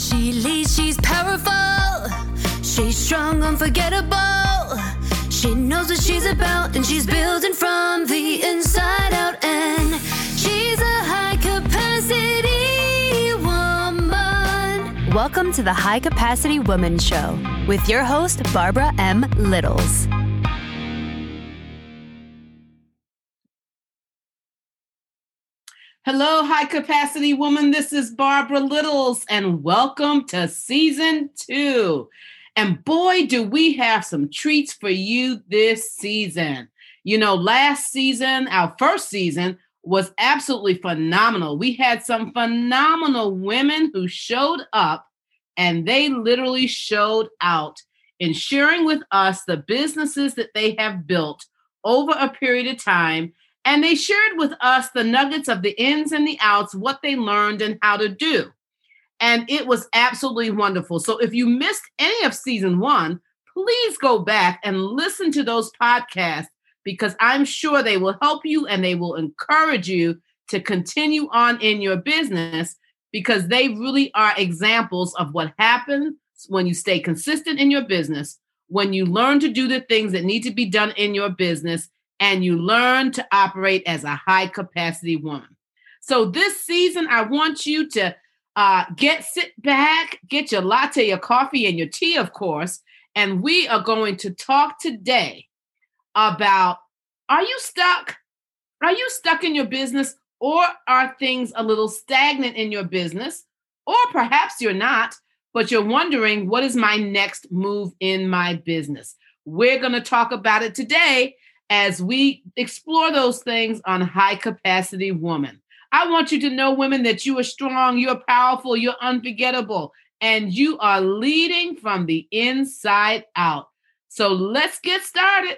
She leads, she's powerful. She's strong, unforgettable. She knows what she's about, and she's building from the inside out. And she's a high capacity woman. Welcome to the High Capacity Woman Show with your host, Barbara M. Littles. Hello, high capacity woman. This is Barbara Littles, and welcome to season two. And boy, do we have some treats for you this season. You know, last season, our first season, was absolutely phenomenal. We had some phenomenal women who showed up and they literally showed out in sharing with us the businesses that they have built over a period of time and they shared with us the nuggets of the ins and the outs, what they learned and how to do. And it was absolutely wonderful. So if you missed any of season one, please go back and listen to those podcasts because I'm sure they will help you and they will encourage you to continue on in your business because they really are examples of what happens when you stay consistent in your business, when you learn to do the things that need to be done in your business, and you learn to operate as a high capacity woman. So this season, I want you to uh, get sit back, get your latte, your coffee, and your tea, of course, and we are going to talk today about: Are you stuck? Are you stuck in your business, or are things a little stagnant in your business, or perhaps you're not, but you're wondering what is my next move in my business? We're going to talk about it today as we explore those things on High Capacity Woman. I want you to know, women, that you are strong, you're powerful, you're unforgettable, and you are leading from the inside out. So let's get started.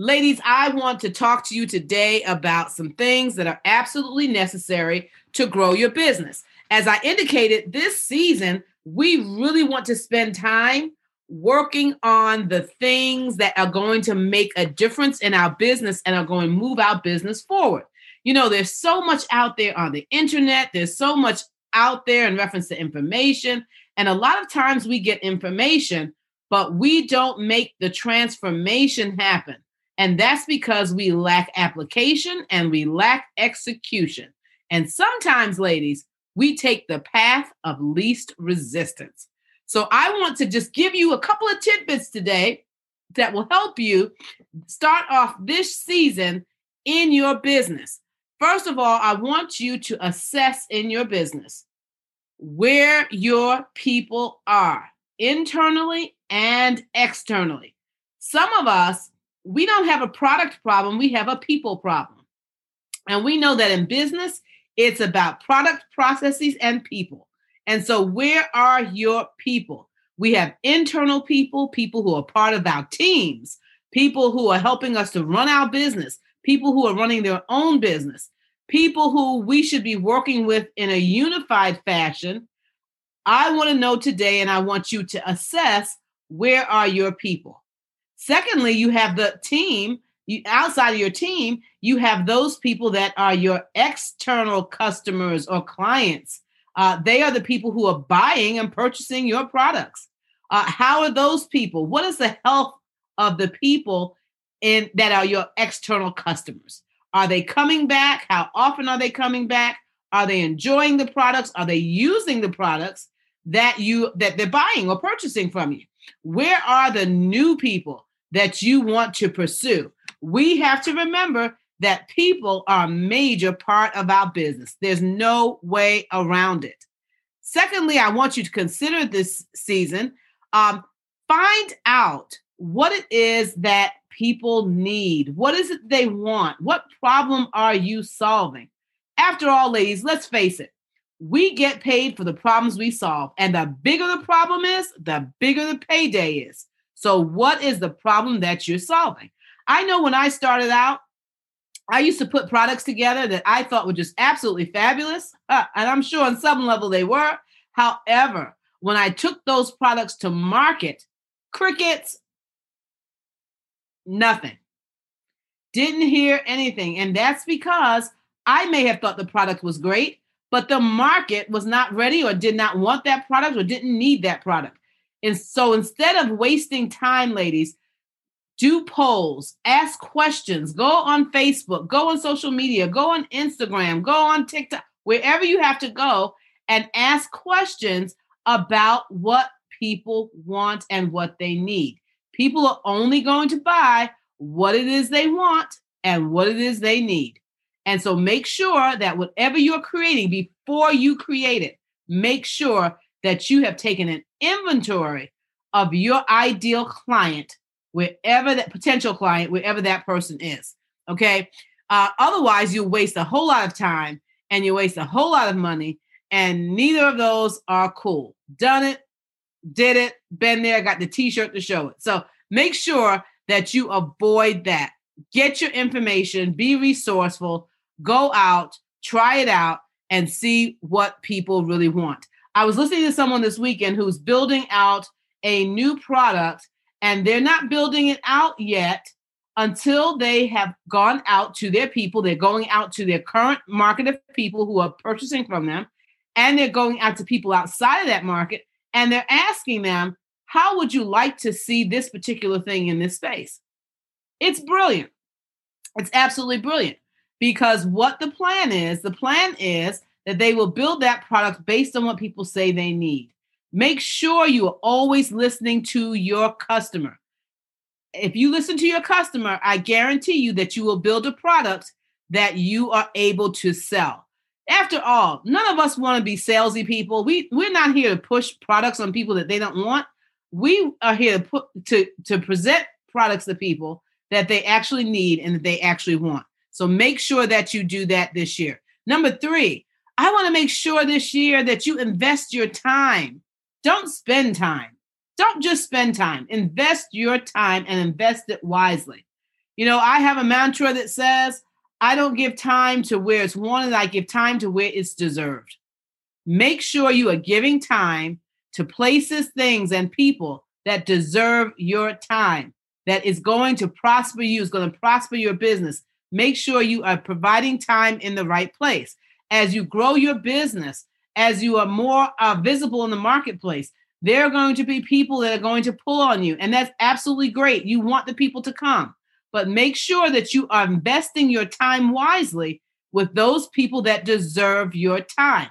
Ladies, I want to talk to you today about some things that are absolutely necessary to grow your business. As I indicated, this season, we really want to spend time working on the things that are going to make a difference in our business and are going to move our business forward. You know, there's so much out there on the internet, there's so much out there in reference to information. And a lot of times we get information, but we don't make the transformation happen. And that's because we lack application and we lack execution. And sometimes, ladies, we take the path of least resistance. So I want to just give you a couple of tidbits today that will help you start off this season in your business. First of all, I want you to assess in your business where your people are internally and externally. Some of us we don't have a product problem, we have a people problem. And we know that in business, it's about product processes and people. And so, where are your people? We have internal people, people who are part of our teams, people who are helping us to run our business, people who are running their own business, people who we should be working with in a unified fashion. I want to know today, and I want you to assess where are your people? Secondly, you have the team. You, outside of your team, you have those people that are your external customers or clients. Uh, they are the people who are buying and purchasing your products. Uh, how are those people? What is the health of the people in that are your external customers? Are they coming back? How often are they coming back? Are they enjoying the products? Are they using the products that you that they're buying or purchasing from you? Where are the new people? That you want to pursue. We have to remember that people are a major part of our business. There's no way around it. Secondly, I want you to consider this season. Um, find out what it is that people need. What is it they want? What problem are you solving? After all, ladies, let's face it. We get paid for the problems we solve. And the bigger the problem is, the bigger the payday is. So, what is the problem that you're solving? I know when I started out, I used to put products together that I thought were just absolutely fabulous. Uh, and I'm sure on some level they were. However, When I took those products to market, crickets, nothing. Didn't hear anything. And that's because I may have thought the product was great, but the market was not ready or did not want that product or didn't need that product. And so instead of wasting time, ladies, do polls, ask questions, go on Facebook, go on social media, go on Instagram, go on TikTok, wherever you have to go and ask questions about what people want and what they need. People are only going to buy what it is they want and what it is they need. And so make sure that whatever you're creating before you create it, make sure that you have taken an inventory of your ideal client, wherever that potential client, wherever that person is. Okay. Uh, otherwise, you waste a whole lot of time and you waste a whole lot of money, and neither of those are cool. Done it, did it, been there, got the t shirt to show it. So make sure that you avoid that. Get your information, be resourceful, go out, try it out, and see what people really want. I was listening to someone this weekend who's building out a new product, and they're not building it out yet until they have gone out to their people. They're going out to their current market of people who are purchasing from them, and they're going out to people outside of that market, and they're asking them, How would you like to see this particular thing in this space? It's brilliant. It's absolutely brilliant because what the plan is the plan is that they will build that product based on what people say they need. Make sure you are always listening to your customer. If you listen to your customer, I guarantee you that you will build a product that you are able to sell. After all, none of us want to be salesy people. We we're not here to push products on people that they don't want. We are here to put to to present products to people that they actually need and that they actually want. So make sure that you do that this year. Number three, I want to make sure this year that you invest your time. Don't spend time. Don't just spend time. Invest your time and invest it wisely. You know, I have a mantra that says, I don't give time to where it's wanted, I give time to where it's deserved. Make sure you are giving time to places, things, and people that deserve your time, that is going to prosper you, is going to prosper your business, make sure you are providing time in the right place. As you grow your business, as you are more uh, visible in the marketplace, there are going to be people that are going to pull on you. And that's absolutely great. You want the people to come, but make sure that you are investing your time wisely with those people that deserve your time.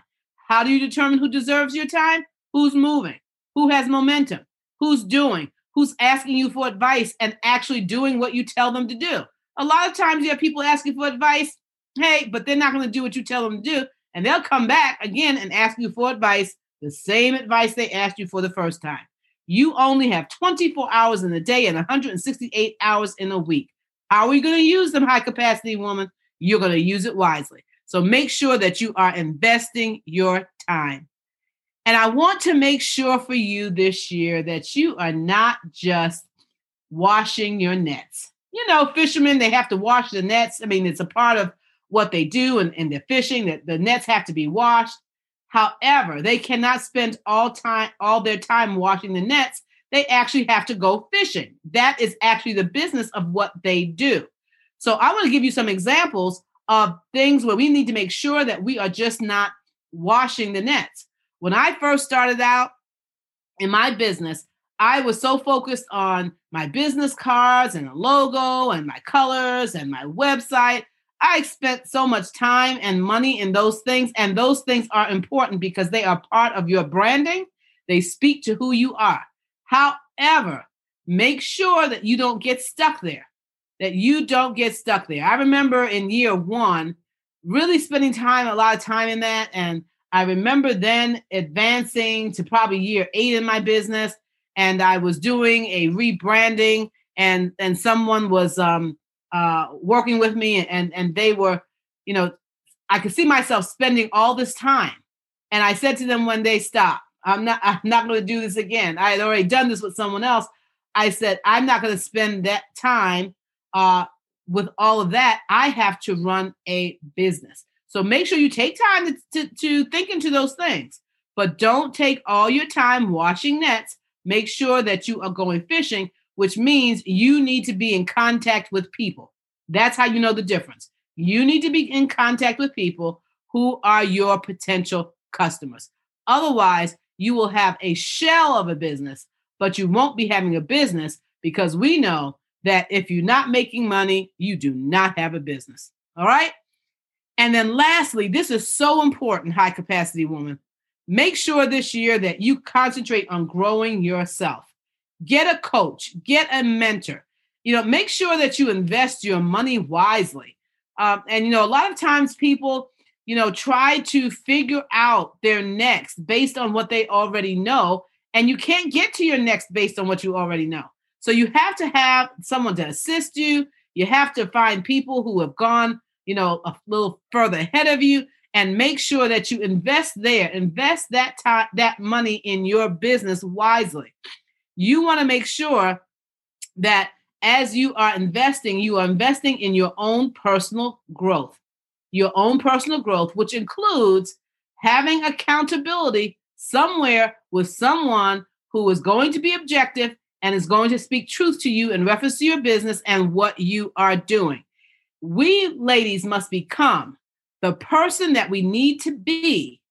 How do you determine who deserves your time? Who's moving? Who has momentum? Who's doing? Who's asking you for advice and actually doing what you tell them to do? a lot of times you have people asking for advice, hey, but they're not going to do what you tell them to do. And they'll come back again and ask you for advice, the same advice they asked you for the first time. You only have 24 hours in a day and 168 hours in a week. How are you going to use them, high capacity woman? You're going to use it wisely. So make sure that you are investing your time. And I want to make sure for you this year that you are not just washing your nets you know, fishermen, they have to wash the nets. I mean, it's a part of what they do and, and the fishing that the nets have to be washed. However, they cannot spend all time, all their time washing the nets. They actually have to go fishing. That is actually the business of what they do. So I want to give you some examples of things where we need to make sure that we are just not washing the nets. When I first started out in my business, I was so focused on my business cards and the logo and my colors and my website. I spent so much time and money in those things, and those things are important because they are part of your branding. They speak to who you are. However, make sure that you don't get stuck there, that you don't get stuck there. I remember in year one, really spending time, a lot of time in that. And I remember then advancing to probably year eight in my business and I was doing a rebranding, and and someone was um, uh, working with me, and and they were, you know, I could see myself spending all this time, and I said to them when they "Stop! I'm not I'm not going to do this again. I had already done this with someone else." I said, "I'm not going to spend that time uh, with all of that. I have to run a business." So make sure you take time to, to, to think into those things. But don't take all your time watching nets. Make sure that you are going fishing, which means you need to be in contact with people. That's how you know the difference. You need to be in contact with people who are your potential customers. Otherwise, you will have a shell of a business, but you won't be having a business because we know that if you're not making money, you do not have a business. All right. And then lastly, this is so important, high capacity woman. Make sure this year that you concentrate on growing yourself. Get a coach, get a mentor. You know, make sure that you invest your money wisely. Um, and, you know, a lot of times people, you know, try to figure out their next based on what they already know. And you can't get to your next based on what you already know. So you have to have someone to assist you. You have to find people who have gone, you know, a little further ahead of you and make sure that you invest there, invest that time, that money in your business wisely. You want to make sure that as you are investing, you are investing in your own personal growth, your own personal growth, which includes having accountability somewhere with someone who is going to be objective and is going to speak truth to you in reference to your business and what you are doing. We ladies must become the person that we need to be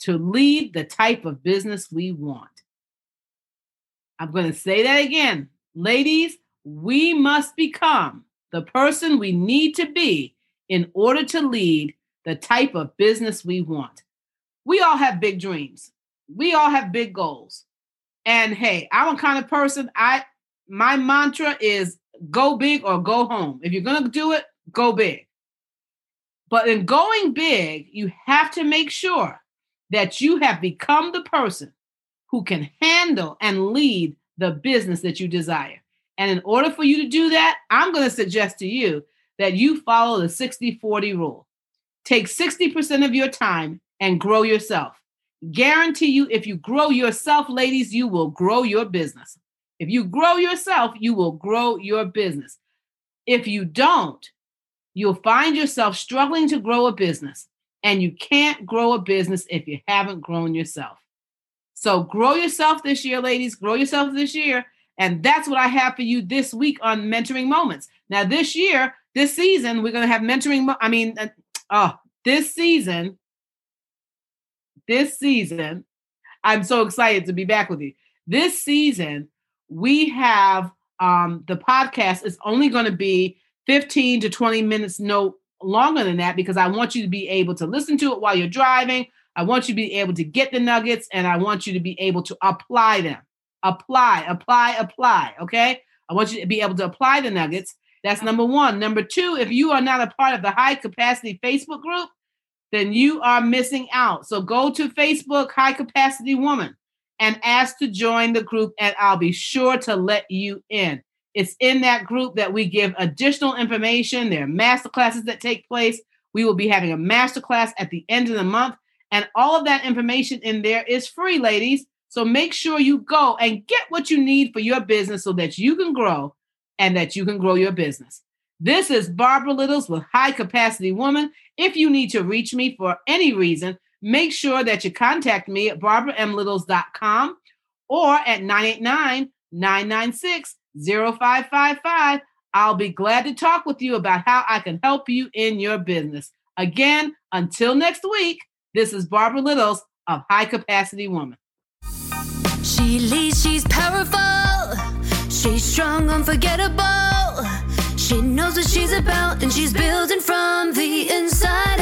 to lead the type of business we want. I'm going to say that again. Ladies, we must become the person we need to be in order to lead the type of business we want. We all have big dreams. We all have big goals. And hey, I'm a kind of person, I my mantra is go big or go home. If you're going to do it, go big. But in going big, you have to make sure that you have become the person who can handle and lead the business that you desire. And in order for you to do that, I'm going to suggest to you that you follow the 60 40 rule. Take 60% of your time and grow yourself. Guarantee you, if you grow yourself, ladies, you will grow your business. If you grow yourself, you will grow your business. If you don't, you'll find yourself struggling to grow a business. And you can't grow a business if you haven't grown yourself. So grow yourself this year, ladies. Grow yourself this year. And that's what I have for you this week on mentoring moments. Now, this year, this season, we're going to have mentoring. I mean, uh, oh, this season, this season, I'm so excited to be back with you. This season, we have um, the podcast is only going to be 15 to 20 minutes, no longer than that, because I want you to be able to listen to it while you're driving. I want you to be able to get the nuggets and I want you to be able to apply them. Apply, apply, apply. Okay. I want you to be able to apply the nuggets. That's number one. Number two, if you are not a part of the high capacity Facebook group, then you are missing out. So go to Facebook, High Capacity Woman, and ask to join the group, and I'll be sure to let you in. It's in that group that we give additional information. There are master classes that take place. We will be having a master class at the end of the month, and all of that information in there is free, ladies. So make sure you go and get what you need for your business so that you can grow and that you can grow your business. This is Barbara Littles with High Capacity Woman. If you need to reach me for any reason, make sure that you contact me at barbaramlittles.com or at 989 996 0555. I'll be glad to talk with you about how I can help you in your business. Again, until next week, this is Barbara Littles of High Capacity Woman. She leads, she's powerful. She's strong, unforgettable. She knows what she's about and she's building from the inside